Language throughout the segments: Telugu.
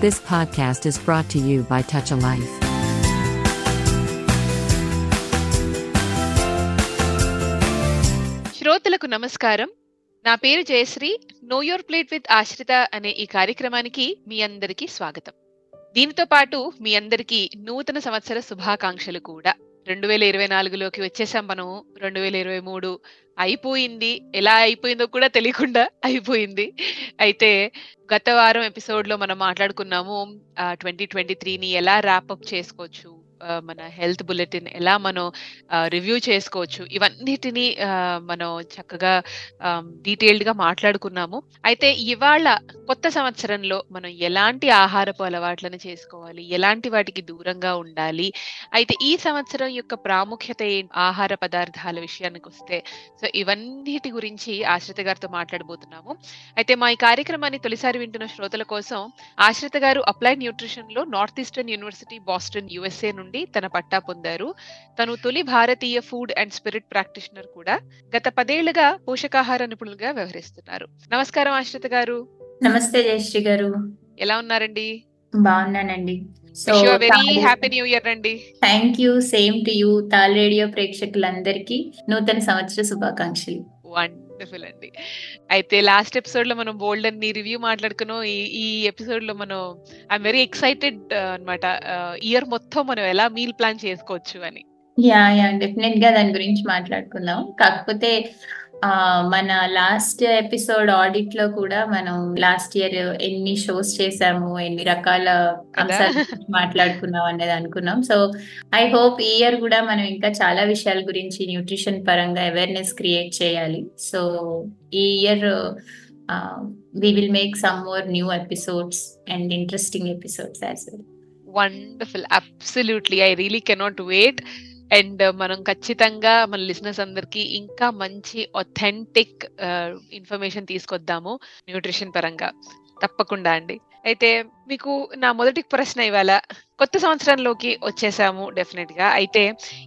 This podcast is brought to you by Touch a Life. శ్రోతలకు నమస్కారం. నా పేరు Jayashri. Know your plate with Ashrita అనే ఈ కార్యక్రమానికి మీ అందరికీ స్వాగతం. దీనితో పాటు మీ అందరికీ నూతన సంవత్సర శుభాకాంక్షలు కూడా. రెండు వేల ఇరవై నాలుగులోకి వచ్చేసాం మనం. రెండు వేల ఇరవై మూడు అయిపోయింది. ఎలా అయిపోయిందో కూడా తెలియకుండా అయిపోయింది. అయితే గత వారం ఎపిసోడ్లో మనం మాట్లాడుకున్నాము ట్వంటీ ట్వంటీ త్రీని ఎలా ర్యాప్అప్ చేసుకోవచ్చు మన హెల్త్ బులెటిన్ ఎలా మనం రివ్యూ చేసుకోవచ్చు ఇవన్నిటిని ఆ, మనం చక్కగా డీటెయిల్డ్గా మాట్లాడుకున్నాము. అయితే ఇవాళ కొత్త సంవత్సరంలో మనం ఎలాంటి ఆహారపు అలవాట్లను చేసుకోవాలి ఎలాంటి వాటికి దూరంగా ఉండాలి అయితే ఈ సంవత్సరం యొక్క ప్రాముఖ్యత ఆహార పదార్థాల విషయానికి వస్తే సో ఇవన్నిటి గురించి ఆశ్రిత గారితో మాట్లాడబోతున్నాము. అయితే మా ఈ కార్యక్రమాన్ని తొలిసారి వింటున్న శ్రోతల కోసం ఆశ్రిత garu applied న్యూట్రిషన్లో north eastern university Boston USA నుండి తన పట్టా పొందారు. తను తొలి భారతీయ ఫుడ్ అండ్ స్పిరిట్ ప్రాక్టీషనర్ కూడా. గత పదేళ్ళుగా పోషకాహార నిపుణులుగా వ్యవహరిస్తున్నారు. నమస్కారం ఆశ్రిత గారు. నమస్తే జయశ్రీ గారు. ఎలా ఉన్నారండి? బాగున్నానండి. So very happy new year అండి. Thank you same to you Taal radio ప్రేక్షకులందరికీ నూతన సంవత్సర శుభాకాంక్షలు. వండర్ఫుల్ అండి అయితే లాస్ట్ ఎపిసోడ్లో మనం బోల్డ్ అని రివ్యూ మాట్లాడుకున్నాం. ఈ ఎపిసోడ్లో మనం ఐఎమ్ వెరీ ఎక్సైటెడ్ అన్నమాట. ఇయర్ మొత్తం మనం ఎలా మీల్ ప్లాన్ చేసుకోవచ్చు అని. యా యా డెఫినెట్గా దాని గురించి మాట్లాడుకుందాం. కాకపోతే మన లాస్ట్ ఎపిసోడ్ ఆడిట్లో కూడా మనం లాస్ట్ ఇయర్ ఎన్ని షోస్ చేసాము ఎన్ని రకాల అంశాల మాట్లాడుకున్నాం అనేది అనుకున్నాం. సో ఐ హోప్ ఈ ఇయర్ కూడా మనం ఇంకా చాలా విషయాల గురించి న్యూట్రిషన్ పరంగా అవేర్నెస్ క్రియేట్ చేయాలి. సో ఈ year we will make some more new episodes and interesting episodes as well wonderful absolutely I really cannot wait and మనం ఖచ్చితంగా మన లిసినర్స్ అందరికి ఇంకా మంచి ఒథెంటిక్ ఇన్ఫర్మేషన్ తీసుకొద్దాము న్యూట్రిషన్ పరంగా. తప్పకుండా అండి. అయితే మీకు నా మొదటి ప్రశ్న ఇవాళ కొత్త సంవత్సరంలోకి వచ్చేసాము డెఫినెట్గా అయితే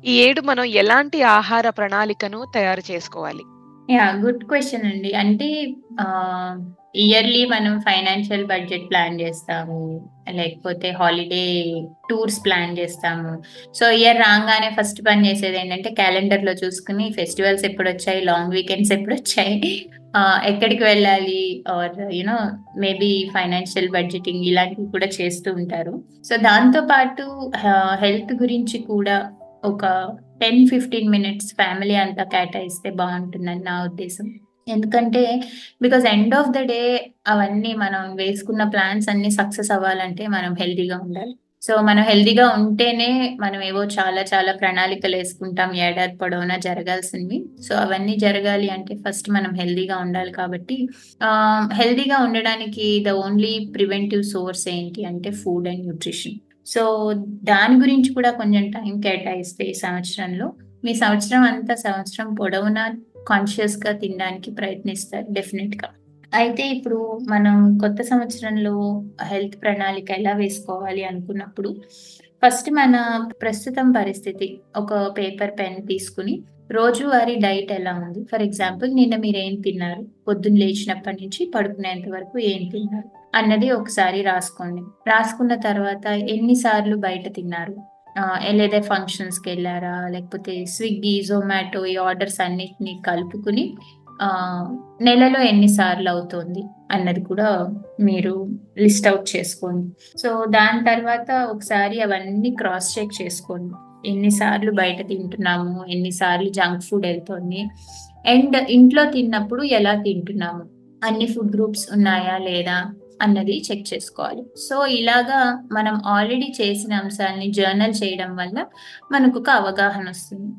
ఈ ఏడు మనం ఎలాంటి ఆహార ప్రణాళికను తయారు చేసుకోవాలి? యా గుడ్ క్వశ్చన్ అండి. అంటే ఇయర్లీ మనం ఫైనాన్షియల్ బడ్జెట్ ప్లాన్ చేస్తాము లేకపోతే హాలిడే టూర్స్ ప్లాన్ చేస్తాము. సో ఇయర్ రాగానే ఫస్ట్ పని చేసేది ఏంటంటే క్యాలెండర్లో చూసుకుని ఫెస్టివల్స్ ఎప్పుడు వచ్చాయి లాంగ్ వీకెండ్స్ ఎప్పుడు వచ్చాయి ఎక్కడికి వెళ్ళాలి or you know maybe financial budgeting ఇలాంటివి కూడా చేస్తూ ఉంటారు. సో దాంతో పాటు హెల్త్ గురించి కూడా ఒక టెన్ ఫిఫ్టీన్ మినిట్స్ ఫ్యామిలీ అంతా కేటాయిస్తే బాగుంటుందని నా ఉద్దేశం. ఎందుకంటే because end of the day అవన్నీ మనం వేసుకున్న ప్లాన్స్ అన్ని సక్సెస్ అవ్వాలంటే మనం హెల్దీగా ఉండాలి. సో మనం హెల్దీగా ఉంటేనే మనం ఏవో చాలా చాలా ప్రణాళికలు వేసుకుంటాం. ఏడాది పొడవునా జరగాల్సినవి. సో అవన్నీ జరగాలి అంటే ఫస్ట్ మనం హెల్దీగా ఉండాలి కాబట్టి హెల్దీగా ఉండడానికి ద ఓన్లీ ప్రివెంటివ్ సోర్స్ ఏంటి అంటే ఫుడ్ అండ్ న్యూట్రిషన్ సో దాని గురించి కూడా కొంచెం టైం కేటాయిస్తే ఈ సంవత్సరంలో. మీ సంవత్సరం అంతా సంవత్సరం పొడవునా కాన్షియస్గా తినడానికి ప్రయత్నిస్తారు డెఫినెట్గా అయితే ఇప్పుడు మనం కొత్త సంవత్సరంలో హెల్త్ ప్రణాళిక ఎలా వేసుకోవాలి అనుకున్నప్పుడు ఫస్ట్ మన ప్రస్తుతం పరిస్థితి ఒక పేపర్ పెన్ తీసుకుని రోజువారీ డైట్ ఎలా ఉంది? ఫర్ ఎగ్జాంపుల్ నిన్న మీరు ఏం తిన్నారు? పొద్దున్న లేచినప్పటి నుంచి పడుకునేంత వరకు ఏం తిన్నారు? అన్నది ఒకసారి రాసుకోండి. రాసుకున్న తర్వాత ఎన్నిసార్లు బయట తిన్నారు? లేదా ఫంక్షన్స్కి వెళ్ళారా? లేకపోతే స్విగ్గీ జొమాటో ఈ ఆర్డర్స్ అన్నిటిని కలుపుకుని నెలలో ఎన్నిసార్లు అవుతుంది అన్నది కూడా మీరు లిస్ట్ అవుట్ చేసుకోండి. సో దాని తర్వాత ఒకసారి అవన్నీ క్రాస్ చెక్ చేసుకోండి. ఎన్నిసార్లు బయట తింటున్నాము ఎన్నిసార్లు జంక్ ఫుడ్ వెళ్తుంది అండ్ ఇంట్లో తిన్నప్పుడు ఎలా తింటున్నాము అన్ని ఫుడ్ గ్రూప్స్ ఉన్నాయా లేదా అన్నది చెక్ చేసుకోవాలి. సో ఇలాగా మనం ఆల్రెడీ చేసిన అంశాలని జర్నల్ చేయడం వల్ల మనకు ఒక అవగాహన వస్తుంది.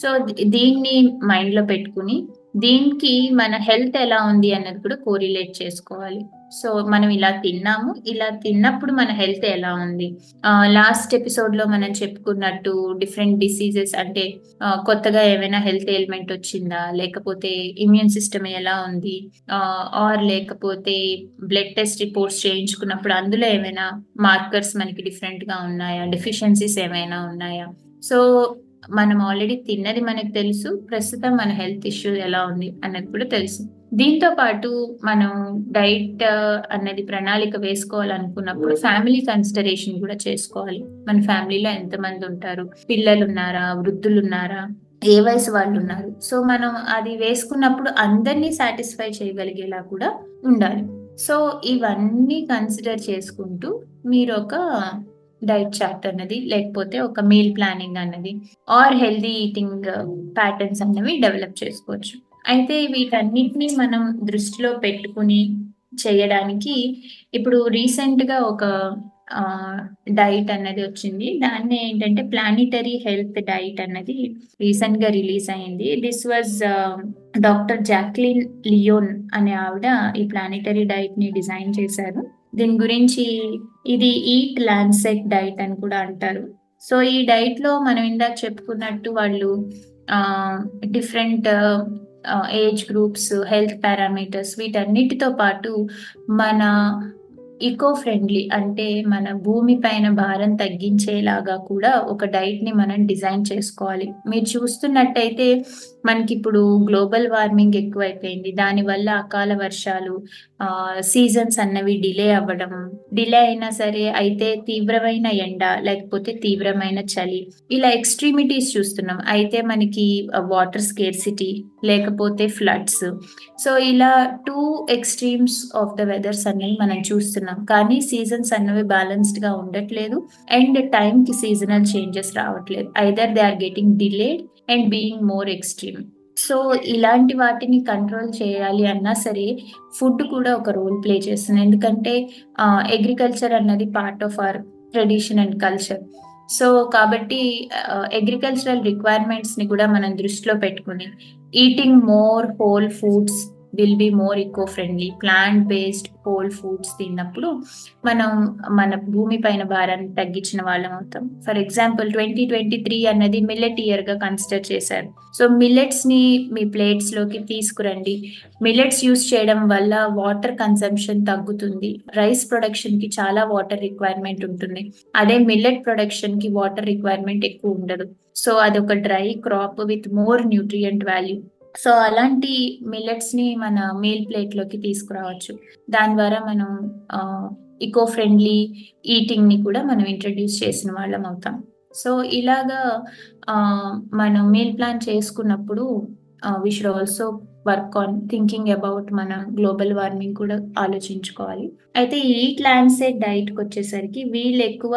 సో దీన్ని మైండ్లో పెట్టుకుని దీనికి మన హెల్త్ ఎలా ఉంది అన్నది కూడా కోరిలేట్ చేసుకోవాలి. సో మనం ఇలా తిన్నాము. ఇలా తిన్నప్పుడు మన హెల్త్ ఎలా ఉంది? లాస్ట్ ఎపిసోడ్లో మనం చెప్పుకున్నట్టు డిఫరెంట్ డిసీజెస్ అంటే కొత్తగా ఏమైనా హెల్త్ ఎలిమెంట్ వచ్చిందా? లేకపోతే ఇమ్యూన్ సిస్టమ్ ఎలా ఉంది? ఆర్ లేకపోతే బ్లడ్ టెస్ట్ రిపోర్ట్స్ చేయించుకున్నప్పుడు అందులో ఏమైనా మార్కర్స్ మనకి డిఫరెంట్గా ఉన్నాయా? డెఫిషియన్సీస్ ఏమైనా ఉన్నాయా? సో మనం ఆల్రెడీ తిన్నది మనకు తెలుసు ప్రస్తుతం మన హెల్త్ ఇష్యూ ఎలా ఉంది అన్నది కూడా తెలుసు. దీంతో పాటు మనం డైట్ uh, అన్నది ప్రణాళిక వేసుకోవాలనుకున్నప్పుడు ఫ్యామిలీ కన్సిడరేషన్ కూడా చేసుకోవాలి. మన ఫ్యామిలీలో ఎంతమంది ఉంటారు? పిల్లలు ఉన్నారా వృద్ధులు ఉన్నారా ఏ వయసు వాళ్ళు ఉన్నారు సో మనం అది వేసుకున్నప్పుడు అందరినీ సాటిస్ఫై చేయగలిగేలా కూడా ఉండాలి. సో ఇవన్నీ కన్సిడర్ చేసుకుంటూ మీరు ఒక డైట్ చార్ట్ అన్నది లేకపోతే ఒక మీల్ ప్లానింగ్ అన్నది ఆర్ హెల్దీ ఈటింగ్ ప్యాటర్న్స్ అన్నవి డెవలప్ చేసుకోవచ్చు. అయితే వీటన్నిటిని మనం దృష్టిలో పెట్టుకుని చేయడానికి ఇప్పుడు రీసెంట్గా ఒక డైట్ అన్నది వచ్చింది. దాన్ని ఏంటంటే ప్లానిటరీ హెల్త్ డైట్ అన్నది రీసెంట్గా రిలీజ్ అయింది. This was doctor Jacqueline Leon అనే ఆవిడ ఈ ప్లానిటరీ డైట్ని డిజైన్ చేశారు. దీని గురించి ఇది ఈట్ ల్యాండ్సెట్ డైట్ అని కూడా అంటారు. సో ఈ డైట్లో మనం ఇందాక చెప్పుకున్నట్టు వాళ్ళు different age groups health parameters వీటన్నిటితో పాటు మన ఈకో ఫ్రెండ్లీ అంటే మన భూమి పైన భారం తగ్గించేలాగా కూడా ఒక డైట్ని మనం డిజైన్ చేసుకోవాలి. మీరు చూస్తున్నట్టయితే మనకి ఇప్పుడు గ్లోబల్ వార్మింగ్ ఎక్కువైపోయింది. దానివల్ల అకాల వర్షాలు ఆ సీజన్స్ అన్నవి డిలే అవ్వడం డిలే అయినా సరే అయితే తీవ్రమైన ఎండ లేకపోతే తీవ్రమైన చలి ఇలా ఎక్స్ట్రీమిటీస్ చూస్తున్నాం. అయితే మనకి వాటర్ స్కేర్సిటీ లేకపోతే ఫ్లడ్స్ సో ఇలా two extremes of the weathers అనేవి మనం చూస్తున్నాం. కానీ సీజన్స్ అన్నవి బ్యాలెన్స్డ్గా ఉండట్లేదు. అండ్ టైం కి సీజనల్ చేంజెస్ రావట్లేదు. Either they are getting delayed and being more extreme. So ఇలాంటి వాటిని కంట్రోల్ చేయాలి అన్నా సరే ఫుడ్ కూడా ఒక రోల్ ప్లే చేస్తుంది. ఎందుకంటే అగ్రికల్చర్ అన్నది part of our tradition and culture. So కాబట్టి అగ్రికల్చరల్ రిక్వైర్మెంట్స్ని కూడా మనం దృష్టిలో పెట్టుకుని eating more whole foods will be more eco friendly plant based whole foods తిన్నప్పుడు మనం మన భూమి పైన భారాన్ని తగ్గించిన వాళ్ళం అవుతాం. For example twenty twenty three అన్నది మిల్లెట్ ఇయర్గా కన్సిడర్ చేశారు. సో మిల్లెట్స్ని మీ ప్లేట్స్లోకి తీసుకురండి. మిల్లెట్స్ యూస్ చేయడం వల్ల వాటర్ కన్సంప్షన్ తగ్గుతుంది. రైస్ ప్రొడక్షన్కి చాలా వాటర్ రిక్వైర్మెంట్ ఉంటుంది. అదే మిల్లెట్ ప్రొడక్షన్కి వాటర్ రిక్వైర్మెంట్ ఎక్కువ ఉండదు. సో అదొక dry crop with more nutrient value so అలాంటి మిల్లెట్స్ని మన మీల్ ప్లేట్లోకి తీసుకురావచ్చు. దాని ద్వారా మనం ఇకో ఫ్రెండ్లీ ఈటింగ్ని కూడా మనం ఇంట్రడ్యూస్ చేసిన వాళ్ళం అవుతాం. సో ఇలాగా మనం మీల్ ప్లాన్ చేసుకున్నప్పుడు we should also work on thinking about మన గ్లోబల్ వార్మింగ్ కూడా ఆలోచించుకోవాలి. అయితే ఈ ల్యాండ్సెట్ డైట్కి వచ్చేసరికి వీళ్ళు ఎక్కువ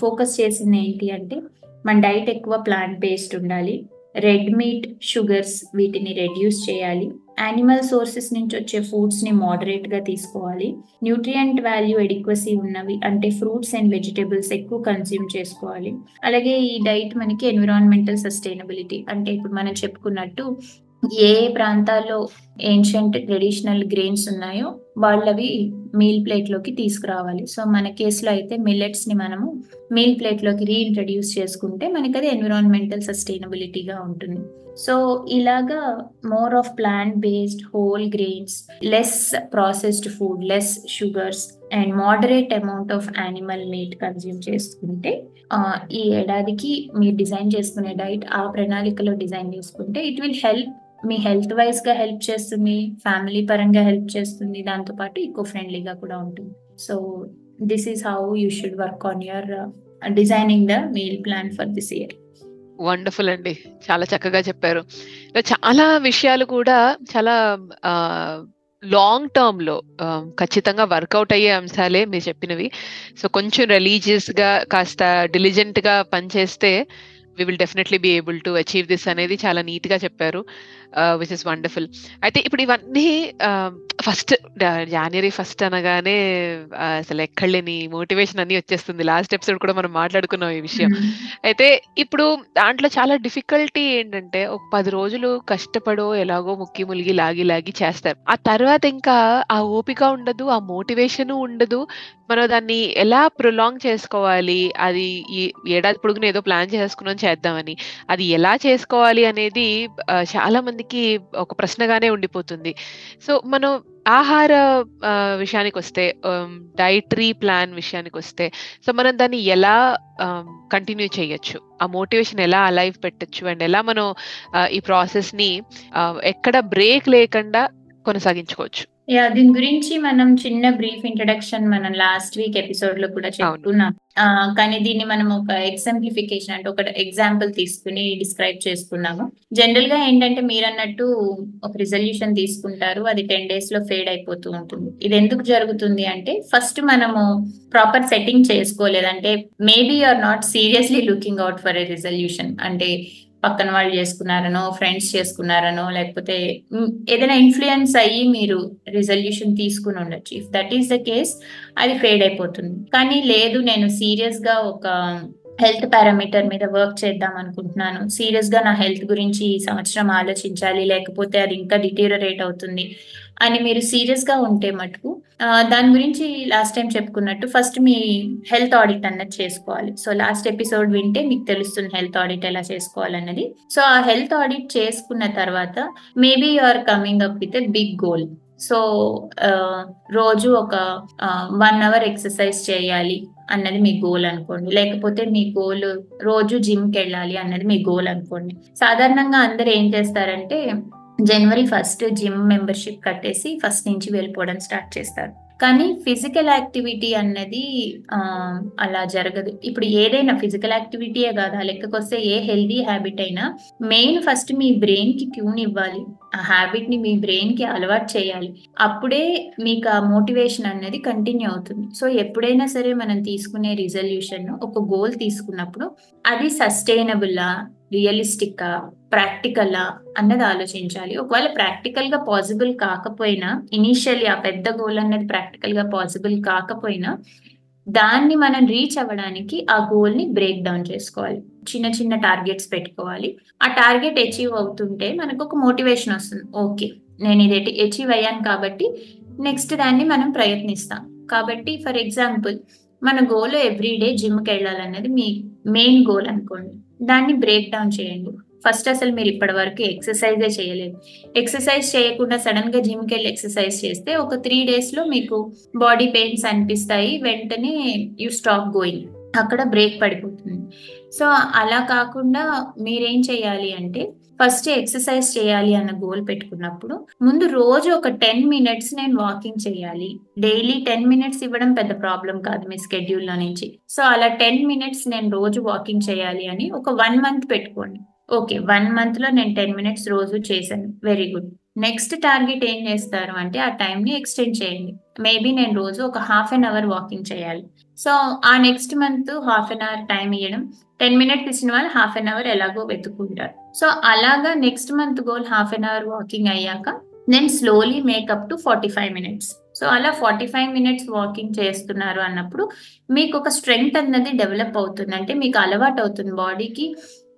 ఫోకస్ చేసింది ఏంటి అంటే మన డైట్ ఎక్కువ ప్లాంట్ బేస్డ్ ఉండాలి. రెడ్ మీట్ షుగర్స్ వీటిని రెడ్యూస్ చేయాలి. యానిమల్ సోర్సెస్ నుంచి వచ్చే ఫుడ్స్ని మోడరేట్గా తీసుకోవాలి. న్యూట్రియంట్ వాల్యూ ఎడిక్వసీ ఉన్నవి అంటే ఫ్రూట్స్ అండ్ వెజిటేబుల్స్ ఎక్కువ కన్స్యూమ్ చేసుకోవాలి. అలాగే ఈ డైట్ మనకి ఎన్విరాన్మెంటల్ సస్టైనబిలిటీ అంటే ఇప్పుడు మనం చెప్పుకున్నట్టు ఏ ప్రాంతాల్లో ఏన్షియంట్ ట్రెడిషనల్ గ్రెయిన్స్ ఉన్నాయో వాళ్ళవి మీల్ ప్లేట్లోకి తీసుకురావాలి. సో మన కేసులో అయితే మిల్లెట్స్ని మనము మీల్ ప్లేట్లోకి రీఇంట్రడ్యూస్ చేసుకుంటే మనకి అది ఎన్విరాన్మెంటల్ సస్టైనబిలిటీగా ఉంటుంది. సో ఇలాగా more of plant based whole grains less processed food less sugars and moderate amount of animal meat consume చేసుకుంటే ఈ ఏడాదికి మీరు డిజైన్ చేసుకునే డైట్ ఆ ప్రణాళికలో డిజైన్ చేసుకుంటే ఇట్ విల్ హెల్ప్ మీ హెల్త్ వైజ్గా హెల్ప్ చేస్తుంది ఫ్యామిలీ పరంగా హెల్ప్ చేస్తుంది దాంతో పాటు ఈకో ఫ్రెండ్లీగా కూడా ఉంటుంది. So this is how you should work on your designing the meal plan for this year wonderful అండి. చాలా చక్కగా చెప్పారు. చాలా విషయాలు కూడా చాలా లాంగ్ టర్మ్లో ఖచ్చితంగా వర్కౌట్ అయ్యే అంశాలే మీరు చెప్పినవి. సో కొంచెం రిలీజియస్గా కాస్త డిలిజెంట్గా పనిచేస్తే we will definitely be able to achieve this అనేది చాలా నీట్గా చెప్పారు విచ్ ఇస్ వండర్ఫుల్ అయితే ఇప్పుడు ఇవన్నీ ఫస్ట్ జనవరి ఫస్ట్ అనగానే అసలు ఎక్కడలేని మోటివేషన్ అన్ని వచ్చేస్తుంది. లాస్ట్ ఎపిసోడ్ కూడా మనం మాట్లాడుకున్నాం ఈ విషయం. అయితే ఇప్పుడు దాంట్లో చాలా డిఫికల్టీ ఏంటంటే ఒక పది రోజులు కష్టపడో ఎలాగో ముక్కి ములిగి లాగి లాగి చేస్తారు. ఆ తర్వాత ఇంకా ఆ ఓపిక ఉండదు ఆ మోటివేషన్ ఉండదు. మనం దాన్ని ఎలా ప్రొలాంగ్ చేసుకోవాలి? అది ఏడాది పొడుగున ఏదో ప్లాన్ చేసుకున్నాం చేద్దామని. అది ఎలా చేసుకోవాలి అనేది చాలా మందికి ఒక ప్రశ్నగానే ఉండిపోతుంది. సో మనం ఆహార ఆ, విషయానికి వస్తే డైటరీ ప్లాన్ విషయానికి వస్తే సో మనం దాన్ని ఎలా కంటిన్యూ చేయొచ్చు? ఆ మోటివేషన్ ఎలా అలైవ్ పెట్టొచ్చు? అండ్ ఎలా మనం ఈ ప్రాసెస్ని ఎక్కడ బ్రేక్ లేకుండా కొనసాగించుకోవచ్చు? యా దీని గురించి మనం చిన్న బ్రీఫ్ ఇంట్రడక్షన్ మనం లాస్ట్ వీక్ ఎపిసోడ్లో కూడా చెప్పుకున్నాం. కానీ దీన్ని మనం ఒక ఎగ్జాంప్లిఫికేషన్ అంటే ఒక ఎగ్జాంపుల్ తీసుకుని డిస్క్రైబ్ చేసుకున్నాము. జనరల్గా ఏంటంటే మీరు అన్నట్టు ఒక రిజల్యూషన్ తీసుకుంటారు అది టెన్ డేస్లో ఫేడ్ అయిపోతూ ఉంటుంది. ఇది ఎందుకు జరుగుతుంది అంటే ఫస్ట్ మనము ప్రాపర్ సెట్టింగ్ చేసుకోలేదు అంటే maybe or not seriously looking out for a resolution. అంటే పక్కన వాళ్ళు చేసుకున్నారనో ఫ్రెండ్స్ చేసుకున్నారనో లేకపోతే ఏదైనా ఇన్ఫ్లుయెన్స్ అయ్యి మీరు రిజల్యూషన్ తీసుకుని ఉండొచ్చు. If that is the case అది ఫేడ్ అయిపోతుంది. కానీ లేదు నేను సీరియస్గా ఒక హెల్త్ పారామీటర్ మీద వర్క్ చేద్దాం అనుకుంటున్నాను. సీరియస్గా నా హెల్త్ గురించి ఈ సంవత్సరం ఆలోచించాలి లేకపోతే అది ఇంకా డిటీరియరేట్ అవుతుంది అని మీరు సీరియస్గా ఉంటే మటుకు దాని గురించి లాస్ట్ టైం చెప్పుకున్నట్టు ఫస్ట్ మీ హెల్త్ ఆడిట్ అన్నది చేసుకోవాలి. సో లాస్ట్ ఎపిసోడ్ వింటే మీకు తెలుస్తుంది హెల్త్ ఆడిట్ ఎలా చేసుకోవాలన్నది. సో ఆ హెల్త్ ఆడిట్ చేసుకున్న తర్వాత maybe you are coming up with a big goal. So రోజు ఒక వన్ అవర్ ఎక్సర్సైజ్ చేయాలి అన్నది మీ గోల్ అనుకోండి. లేకపోతే మీ గోల్ రోజు జిమ్కి వెళ్ళాలి అన్నది మీ గోల్ అనుకోండి. సాధారణంగా అందరు ఏం చేస్తారంటే జనవరి ఫస్ట్ జిమ్ మెంబర్షిప్ కట్టేసి ఫస్ట్ నుంచి వెళ్ళిపోవడం స్టార్ట్ చేస్తారు. కానీ ఫిజికల్ యాక్టివిటీ అన్నది అలా జరగదు. ఇప్పుడు ఏదైనా ఫిజికల్ యాక్టివిటీయే కాదు ఆ లెక్కకొస్తే ఏ హెల్దీ హ్యాబిట్ అయినా మెయిన్ ఫస్ట్ మీ బ్రెయిన్కి ట్యూన్ ఇవ్వాలి. ఆ హ్యాబిట్ని మీ బ్రెయిన్కి అలవాటు చేయాలి. అప్పుడే మీకు ఆ మోటివేషన్ అనేది కంటిన్యూ అవుతుంది. సో ఎప్పుడైనా సరే మనం తీసుకునే రిజల్యూషన్ ఒక గోల్ తీసుకున్నప్పుడు అది సస్టైనబుల్లా రియలిస్టిక్ ప్రాక్టికల్లా అన్నది ఆలోచించాలి. ఒకవేళ ప్రాక్టికల్గా పాసిబుల్ కాకపోయినా ఇనీషియల్లీ ఆ పెద్ద గోల్ అన్నది ప్రాక్టికల్గా పాసిబుల్ కాకపోయినా దాన్ని మనం రీచ్ అవ్వడానికి ఆ గోల్ని బ్రేక్ డౌన్ చేసుకోవాలి. చిన్న చిన్న టార్గెట్స్ పెట్టుకోవాలి. ఆ టార్గెట్ అచీవ్ అవుతుంటే మనకు ఒక మోటివేషన్ వస్తుంది. ఓకే నేను ఇది అచీవ్ అయ్యాను కాబట్టి నెక్స్ట్ దాన్ని మనం ప్రయత్నిస్తాం. కాబట్టి ఫర్ ఎగ్జాంపుల్ మన గోల్ ఎవ్రీ డే జిమ్కి వెళ్ళాలన్నది మీ మెయిన్ గోల్ అనుకోండి. దాన్ని బ్రేక్ డౌన్ చేయండి. ఫస్ట్ అసలు మీరు ఇప్పటి వరకు ఎక్సర్సైజే చేయలేదు. ఎక్సర్సైజ్ చేయకుండా సడన్గా జిమ్కి వెళ్ళి ఎక్సర్సైజ్ చేస్తే ఒక త్రీ డేస్లో మీకు బాడీ పెయిన్స్ అనిపిస్తాయి. వెంటనే యూ స్టాప్ గోయింగ్ అక్కడ బ్రేక్ పడిపోతుంది. సో అలా కాకుండా మీరేం చేయాలి అంటే ఫస్ట్ ఎక్సర్సైజ్ చేయాలి అన్న గోల్ పెట్టుకున్నప్పుడు ముందు రోజు ఒక టెన్ మినిట్స్ నేను వాకింగ్ చేయాలి. డైలీ టెన్ మినిట్స్ ఇవ్వడం పెద్ద ప్రాబ్లం కాదు మీ స్కెడ్యూల్లో లో నుంచి. సో అలా టెన్ మినిట్స్ నేను రోజు వాకింగ్ చేయాలి అని ఒక వన్ మంత్ పెట్టుకోండి. ఓకే వన్ మంత్లో నేను టెన్ మినిట్స్ రోజు చేశాను. Very good. నెక్స్ట్ టార్గెట్ ఏం చేస్తారు అంటే ఆ టైం ని ఎక్స్టెండ్ చేయండి. మేబీ నేను రోజు ఒక హాఫ్ అన్ అవర్ వాకింగ్ చేయాలి. సో ఆ next month half an hour time ఇవ్వడం టెన్ మినిట్స్ ఇచ్చిన వాళ్ళు హాఫ్ అన్ అవర్ ఎలాగో వెతుకుంటారు సో అలాగా next month goal half an hour walking అయ్యాక then slowly make up to forty five minutes so అలా ఫార్టీ ఫైవ్ మినిట్స్ వాకింగ్ చేస్తున్నారు అన్నప్పుడు మీకు ఒక స్ట్రెంగ్త్ అన్నది డెవలప్ అవుతుంది. అంటే మీకు అలవాటు అవుతుంది. బాడీకి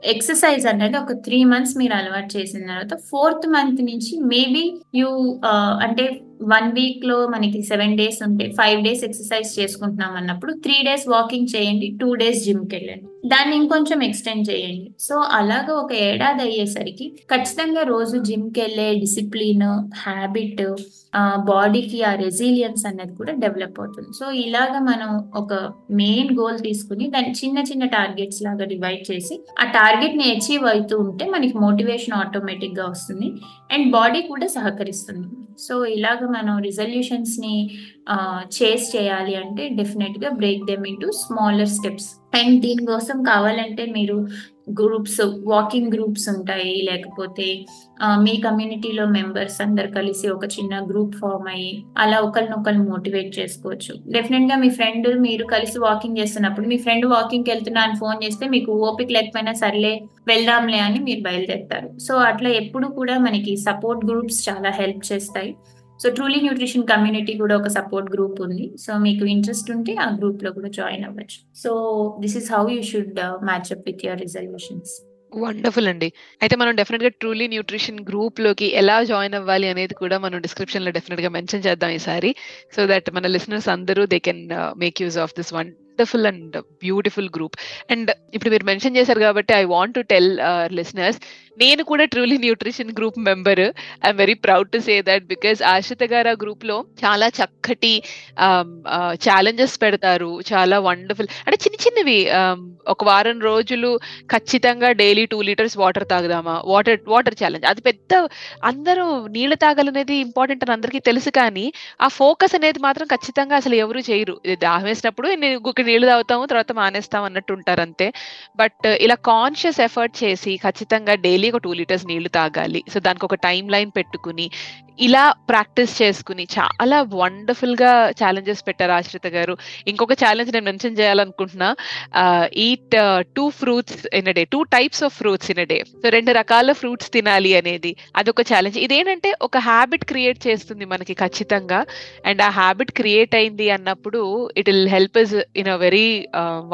ఎక్సర్సైజ్ అనేది ఒక త్రీ మంత్స్ మీరు అలవాటు చేసిన తర్వాత ఫోర్త్ మంత్ నుంచి మేబీ యూ uh, అంటే వన్ వీక్లో మనకి సెవెన్ డేస్ ఉంటే ఫైవ్ డేస్ ఎక్సర్సైజ్ చేసుకుంటున్నాం అన్నప్పుడు త్రీ డేస్ వాకింగ్ చేయండి టూ డేస్ జిమ్కి వెళ్ళండి. దాన్ని ఇంకొంచెం ఎక్స్టెండ్ చేయండి. సో అలాగా ఒక ఏడాది అయ్యేసరికి ఖచ్చితంగా రోజు జిమ్కి వెళ్ళే డిసిప్లిన్ హ్యాబిట్ బాడీకి ఆ రెసిలియన్స్ అనేది కూడా డెవలప్ అవుతుంది. సో ఇలాగా మనం ఒక మెయిన్ గోల్ తీసుకుని దాన్ని చిన్న చిన్న టార్గెట్స్ లాగా డివైడ్ చేసి ఆ టార్గెట్ని అచీవ్ అవుతూ ఉంటే మనకి మోటివేషన్ ఆటోమేటిక్గా వస్తుంది. అండ్ బాడీ కూడా సహకరిస్తుంది. సో ఇలాగ మనం రిజల్యూషన్స్ని చేస్ చేయాలి అంటే డెఫినెట్గా break them into smaller steps and దీనికోసం కావాలంటే మీరు గ్రూప్స్ వాకింగ్ గ్రూప్స్ ఉంటాయి. లేకపోతే మీ కమ్యూనిటీలో మెంబర్స్ అందరు కలిసి ఒక చిన్న గ్రూప్ ఫామ్ అయ్యి అలా ఒకరినొకరు మోటివేట్ చేసుకోవచ్చు. డెఫినెట్గా మీ ఫ్రెండ్ మీరు కలిసి వాకింగ్ చేస్తున్నప్పుడు మీ ఫ్రెండ్ వాకింగ్ వెళ్తున్నా అని ఫోన్ చేస్తే మీకు ఓపిక లేకపోయినా సర్లే వెళ్దాంలే అని మీరు బయలుదేరుతారు. సో అట్లా ఎప్పుడు కూడా మనకి సపోర్ట్ గ్రూప్స్ చాలా హెల్ప్ చేస్తాయి. సో ట్రూలీ న్యూట్రిషన్ కమ్యూనిటీ కూడా ఒక సపోర్ట్ గ్రూప్ ఉంది. సో మీకు ఇంట్రెస్ట్ ఉంటే ఆ గ్రూప్లో కూడా జాయిన్ అవ్వచ్చు. So this is how you should match up with your reservations wonderful అండి. అయితే మనం డెఫినెట్గా ట్రూలీ న్యూట్రిషన్ గ్రూప్లోకి ఎలా జాయిన్ అవ్వాలి అనేది కూడా మనం డిస్క్రిప్షన్లో డెఫినెట్గా మెన్షన్ చేద్దాం ఈసారి. సో దట్ మన లిసనర్స్ అందరూ they can make use of this wonderful and beautiful group and ఇప్పుడు మీరు మెన్షన్ చేశారు కాబట్టి I want to tell listeners నేను కూడా truly nutrition group member I'm very proud to say that because Ashita garu ఆ గ్రూప్లో చాలా చక్కటి um, uh, ఛాలెంజెస్ పెడతారు. చాలా వండర్ఫుల్ అంటే చిన్న చిన్నవి um, ఒక వారం రోజులు ఖచ్చితంగా డైలీ టూ లీటర్స్ వాటర్ తాగుదామా? వాటర్ వాటర్ ఛాలెంజ్ అది పెద్ద అందరూ నీళ్ళు తాగాలనేది ఇంపార్టెంట్ అని అందరికీ తెలుసు కానీ ఆ ఫోకస్ అనేది మాత్రం ఖచ్చితంగా అసలు ఎవరు చేయరు. ఇది దాహం వేసినప్పుడు నేను గుక్క నీళ్ళు తాగుతాము తర్వాత మానేస్తాం అన్నట్టు ఉంటారు అంతే. బట్ uh, ఇలా కాన్షియస్ ఎఫర్ట్ చేసి ఖచ్చితంగా డైలీ ఒక టూ లీటర్స్ నీళ్ళు తాగాలి. సో దానికి ఒక టైం లైన్ పెట్టుకుని ఇలా ప్రాక్టీస్ చేసుకుని చాలా వండర్ఫుల్గా ఛాలెంజెస్ పెట్టారు ఆశ్రిత గారు. ఇంకొక ఛాలెంజ్ నేను మెన్షన్ చేయాలనుకుంటున్నా. Eat two fruits in day two types of fruits in day so రెండు రకాల ఫ్రూట్స్ తినాలి అనేది అదొక ఛాలెంజ్ ఇదేంటంటే ఒక హ్యాబిట్ క్రియేట్ చేస్తుంది మనకి ఖచ్చితంగా. అండ్ ఆ హ్యాబిట్ క్రియేట్ అయింది అన్నప్పుడు it will help is in a very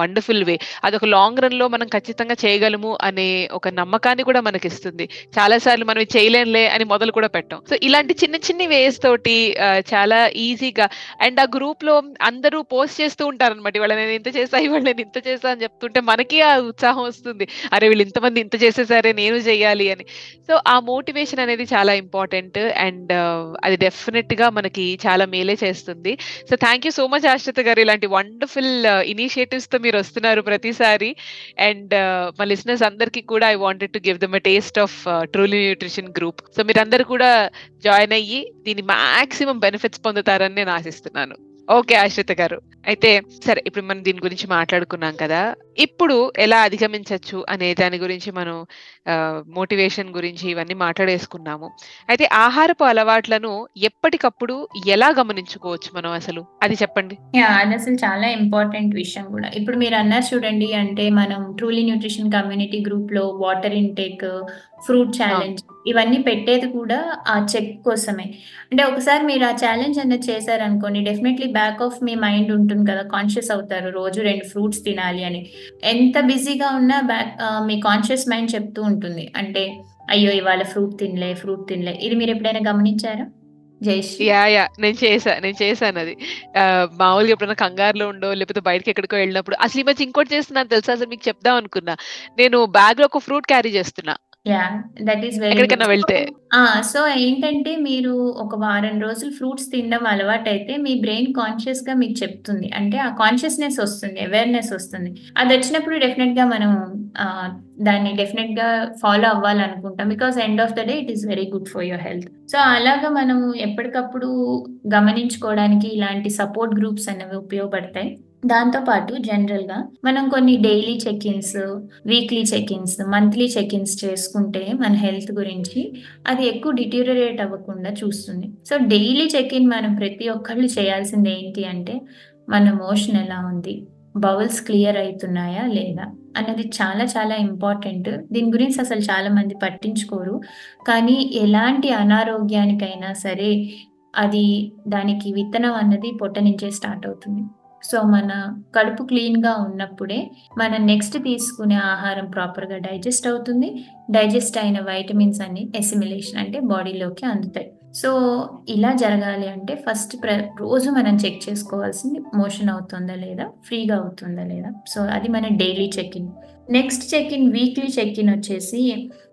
wonderful way అదొక లాంగ్ రన్లో మనం ఖచ్చితంగా చేయగలము అనే ఒక నమ్మకాన్ని కూడా మనకి ఇస్తుంది చాలా సార్లు మనం చేయలేంలే అని మొదలు కూడా పెట్టాం. సో ఇలాంటి చిన్న చిన్ని వేస్ తోటి చాలా ఈజీగా అండ్ ఆ గ్రూప్లో అందరూ పోస్ట్ చేస్తూ ఉంటారు అనమాట ఇవాళ నేను ఇంత చేసా ఇవాళ నేను ఇంత చేసా అని చెప్తుంటే మనకి ఆ ఉత్సాహం వస్తుంది. అరే వీళ్ళు ఇంతమంది ఇంత చేసేసారే నేను చేయాలి అని. సో ఆ మోటివేషన్ అనేది చాలా ఇంపార్టెంట్ అండ్ అది డెఫినెట్గా మనకి చాలా మేలే చేస్తుంది. So thank you so much Ashrita garu. ఇలాంటి వండర్ఫుల్ ఇనిషియేటివ్స్తో మీరు వస్తున్నారు ప్రతిసారి. అండ్ మా లిసినర్స్ అందరికీ కూడా I wanted to give them a taste of truly nutrition group so మీరందరూ కూడా జాయిన్ జాయిన్ అయ్యి దీని మాక్సిమం బెనిఫిట్స్ పొందుతారని నేను ఆశిస్తున్నాను. ఓకే ఆశ్రిత గారు. అయితే సరే ఇప్పుడు మనం దీని గురించి మాట్లాడుకున్నాం కదా. ఇప్పుడు ఎలా అధిగమించవచ్చు అనే దాని గురించి మనం మోటివేషన్ గురించి ఇవన్నీ మాట్లాడేసుకున్నాము. అయితే ఆహారపు అలవాట్లను ఎప్పటికప్పుడు ఎలా గమనించుకోవచ్చు మనం అసలు? అది చెప్పండి. అది అసలు చాలా ఇంపార్టెంట్ విషయం కూడా. ఇప్పుడు మీరు అన్నారు చూడండి అంటే మనం ట్రూలీ న్యూట్రిషన్ కమ్యూనిటీ గ్రూప్లో వాటర్ ఇంటేక్ ఫ్రూట్ ఛాలెంజ్ ఇవన్నీ పెట్టేది కూడా ఆ చెక్ కోసమే. అంటే ఒకసారి మీరు ఆ ఛాలెంజ్ అనేది చేశారనుకోండి డెఫినెట్లీ బ్యాక్ ఆఫ్ మీ మైండ్ ఉంటుంది. కదా కాన్షియస్ అవుతారు రోజు రెండు ఫ్రూట్స్ తినాలి అని. ఎంత బిజీగా ఉన్నా బ్యాక్ మీ కాన్షియస్ మైండ్ చెప్తూ ఉంటుంది. అంటే అయ్యో ఇవాళ ఫ్రూట్ తినలే ఫ్రూట్ తినలే. ఇది మీరు ఎప్పుడైనా గమనించారా? Yeah yeah. నేను చేసా నేను చేశాను అది. మామూలుగా ఎప్పుడైనా కంగారులో ఉండో లేకపోతే బయటకి ఎక్కడికో వెళ్ళినప్పుడు అసలు ఈ మధ్య ఇంకోటి చేస్తున్నాను తెలుసా? అసలు మీకు చెప్దాం అనుకున్నా. నేను బ్యాగ్లో ఒక ఫ్రూట్ క్యారీ చేస్తున్నా. యా దట్ ఈస్ వెరీ ఎక్కడికైనా వెళ్తే. ఆ సో ఏంటంటే మీరు ఒక వారం రోజులు ఫ్రూట్స్ తినడం అలవాటైతే మీ బ్రెయిన్ కాన్షియస్గా మీకు చెప్తుంది. అంటే ఆ కాన్షియస్నెస్ వస్తుంది అవేర్నెస్ వస్తుంది. అది వచ్చినప్పుడు డెఫినెట్గా మనం దాన్ని డెఫినెట్గా follow అవ్వాలనుకుంటాం. Because end of the day it is very good for your health. So అలాగా మనం ఎప్పటికప్పుడు గమనించుకోవడానికి ఇలాంటి సపోర్ట్ గ్రూప్స్ అనేవి ఉపయోగపడతాయి. దాంతో పాటు జనరల్గా మనం కొన్ని daily check ins weekly check ins monthly check ins చేసుకుంటే మన హెల్త్ గురించి అది ఎక్కువ డిటీరియరేట్ అవ్వకుండా చూస్తుంది. సో డైలీ చెక్ ఇన్ మనం ప్రతి ఒక్కళ్ళు చేయాల్సింది ఏంటి అంటే మన మోషన్ ఎలా ఉంది? బౌల్స్ క్లియర్ అవుతున్నాయా లేదా? అన్నది చాలా చాలా ఇంపార్టెంట్ దీని గురించి అసలు చాలా మంది పట్టించుకోరు. కానీ ఎలాంటి అనారోగ్యానికైనా సరే అది దానికి విత్తనం అన్నది పొట్ట నుంచే స్టార్ట్ అవుతుంది. సో మన కడుపు క్లీన్గా ఉన్నప్పుడే మన నెక్స్ట్ తీసుకునే ఆహారం ప్రాపర్గా డైజెస్ట్ అవుతుంది. డైజెస్ట్ అయిన వైటమిన్స్ అన్ని ఎసిమిలేషన్ అంటే బాడీలోకి అందుతాయి. సో ఇలా జరగాలి అంటే ఫస్ట్ ప్ర రోజు మనం చెక్ చేసుకోవాల్సింది మోషన్ అవుతుందా లేదా ఫ్రీగా అవుతుందా లేదా. సో అది మన daily check in next check in weekly check in వచ్చేసి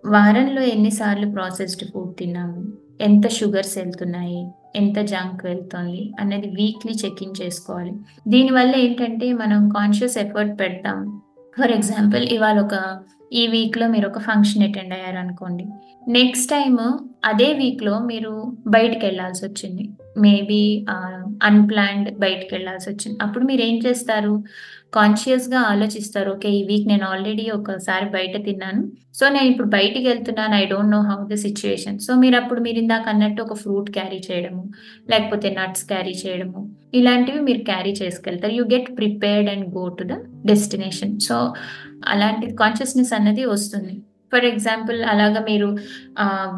వారంలో ఎన్నిసార్లు ప్రాసెస్డ్ ఫుడ్ తిన్నాము? ఎంత షుగర్స్ వెళ్తున్నాయి ఎంత జంక్ వెళ్తుంది అనేది వీక్లీ చెక్ ఇన్ చేసుకోవాలి. దీనివల్ల ఏంటంటే మనం కాన్షియస్ ఎఫర్ట్ పెడతాం. ఫర్ ఎగ్జాంపుల్ ఇవాళ ఒక ఈ వీక్లో మీరు ఒక ఫంక్షన్ అటెండ్ అయ్యారు అనుకోండి నెక్స్ట్ టైం అదే వీక్లో మీరు బయటకు వెళ్ళాల్సి వచ్చింది. మేబీ అన్ప్లాన్డ్ బయటకు వెళ్ళాల్సి వచ్చింది. అప్పుడు మీరు ఏం చేస్తారు? కాన్షియస్గా ఆలోచిస్తారు ఓకే ఈ వీక్ నేను ఆల్రెడీ ఒకసారి బయట తిన్నాను. సో నేను ఇప్పుడు బయటికి వెళ్తున్నాను. I don't know how the situation so మీరు అప్పుడు మీరు ఇందాక అన్నట్టు ఒక ఫ్రూట్ క్యారీ చేయడము లేకపోతే నట్స్ క్యారీ చేయడము ఇలాంటివి మీరు carry చేసుకెళ్తారు. You get prepared and go to the destination so అలాంటి కాన్షియస్నెస్ అన్నది వస్తుంది. ఫర్ ఎగ్జాంపుల్ అలాగా మీరు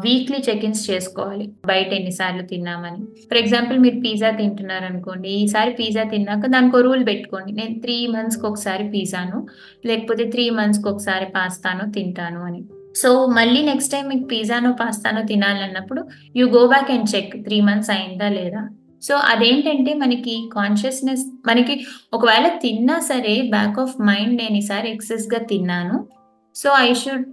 వీక్లీ చెక్-ఇన్స్ చేసుకోవాలి. బయట ఎన్నిసార్లు తిన్నామని. ఫర్ ఎగ్జాంపుల్ మీరు పిజ్జా తింటున్నారు అనుకోండి ఈసారి పిజ్జా తిన్నాక దానికి రూల్ పెట్టుకోండి. నేను త్రీ మంత్స్కి ఒకసారి పిజ్జాను లేకపోతే త్రీ మంత్స్కి ఒకసారి పాస్తాను తింటాను అని. సో మళ్ళీ నెక్స్ట్ టైం మీకు పిజ్జానో పాస్తానో తినాలన్నప్పుడు you go back and check three months అయిందా లేదా? సో అదేంటంటే మనకి కాన్షియస్నెస్ మనకి ఒకవేళ తిన్నా సరే బ్యాక్ ఆఫ్ మైండ్ నేను ఈసారి ఎక్సెస్గా తిన్నాను. So I should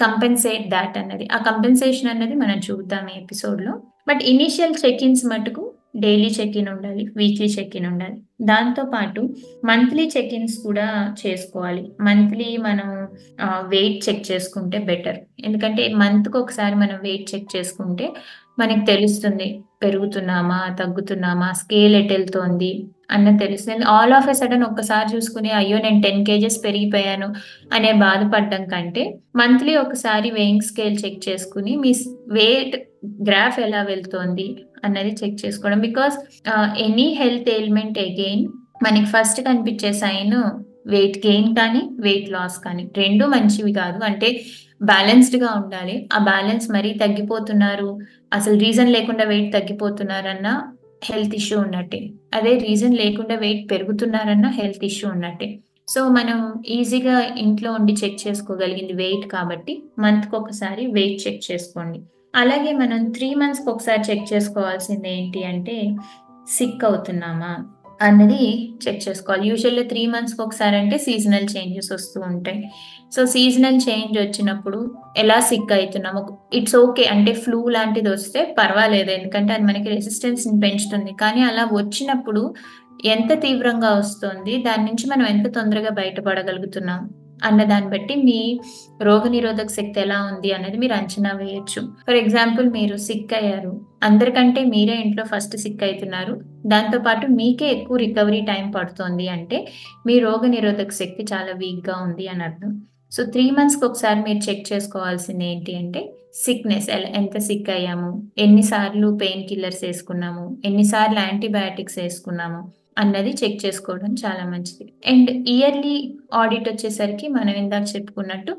compensate that అన్నది. ఆ కంపెన్సేషన్ అన్నది మనం చూద్దాం ఈ ఎపిసోడ్లో బట్ ఇనీషియల్ చెక్ ఇన్స్ మటుకు డైలీ చెక్ ఇన్ ఉండాలి వీక్లీ చెక్ ఇన్ ఉండాలి. దాంతో పాటు మంత్లీ చెక్ ఇన్స్ కూడా చేసుకోవాలి. మంత్లీ మనం వెయిట్ చెక్ చేసుకుంటే బెటర్ ఎందుకంటే మంత్కి ఒకసారి మనం వెయిట్ చెక్ చేసుకుంటే మనకి తెలుస్తుంది పెరుగుతున్నామా తగ్గుతున్నామా స్కేల్ ఎట్ వెళ్తోంది అన్నది తెలుస్తుంది. ఆల్ ఆఫ్ ఎ సడన్ ఒక్కసారి చూసుకుని అయ్యో నేను టెన్ కేజెస్ పెరిగిపోయాను అనే బాధపడడం కంటే మంత్లీ ఒకసారి వెయింగ్ స్కేల్ చెక్ చేసుకుని మీ వెయిట్ గ్రాఫ్ ఎలా వెళ్తోంది? అన్నది చెక్ చేసుకోవడం. Because any health ailment again మనకి ఫస్ట్ కనిపించే సైన్ వెయిట్ గెయిన్ కానీ వెయిట్ లాస్ కానీ రెండు మంచివి కాదు. అంటే బ్యాలెన్స్డ్గా ఉండాలి. ఆ బ్యాలెన్స్ మరీ తగ్గిపోతున్నారు. అసలు రీజన్ లేకుండా వెయిట్ తగ్గిపోతున్నారన్న హెల్త్ ఇష్యూ ఉన్నట్టే. అదే రీజన్ లేకుండా వెయిట్ పెరుగుతున్నారన్న హెల్త్ ఇష్యూ ఉన్నట్టే. సో మనం ఈజీగా ఇంట్లో ఉండి చెక్ చేసుకోగలిగింది వెయిట్ కాబట్టి మంత్కి ఒకసారి వెయిట్ చెక్ చేసుకోండి. అలాగే మనం త్రీ మంత్స్కి ఒకసారి చెక్ చేసుకోవాల్సింది ఏంటి అంటే సిక్ అవుతున్నామా అన్నది చెక్ చేసుకోవాలి. యూజువల్లీ త్రీ మంత్స్కి ఒకసారి అంటే సీజనల్ చేంజెస్ వస్తూ ఉంటాయి. సో సీజనల్ చేంజ్ వచ్చినప్పుడు ఎలా సిక్ అవుతున్నాము ఇట్స్ ఓకే అంటే ఫ్లూ లాంటిది వస్తే పర్వాలేదు ఎందుకంటే అది మనకి రెసిస్టెన్స్ పెంచుతుంది. కానీ అలా వచ్చినప్పుడు ఎంత తీవ్రంగా వస్తుంది దాని నుంచి మనం ఎంత తొందరగా బయటపడగలుగుతున్నాం అన్న దాన్ని బట్టి మీ రోగనిరోధక శక్తి ఎలా ఉంది అనేది మీరు అంచనా వేయొచ్చు. ఫర్ ఎగ్జాంపుల్ మీరు సిక్ అయ్యారు. అందరికంటే మీరే ఇంట్లో ఫస్ట్ సిక్ అవుతున్నారు. దాంతో పాటు మీకే ఎక్కువ రికవరీ టైం పడుతుంది అంటే మీ రోగ నిరోధక శక్తి చాలా వీక్గా ఉంది అని అర్థం. సో త్రీ మంత్స్కి ఒకసారి మీరు చెక్ చేసుకోవాల్సింది ఏంటి అంటే సిక్నెస్ ఎంత సిక్ అయ్యాము? ఎన్నిసార్లు పెయిన్ కిల్లర్స్ వేసుకున్నాము? ఎన్నిసార్లు యాంటీబయాటిక్స్ వేసుకున్నాము? అన్నది చెక్ చేసుకోవడం చాలా మంచిది. అండ్ ఇయర్లీ ఆడిట్ వచ్చేసరికి మనం ఇందాక చెప్పుకున్నట్టు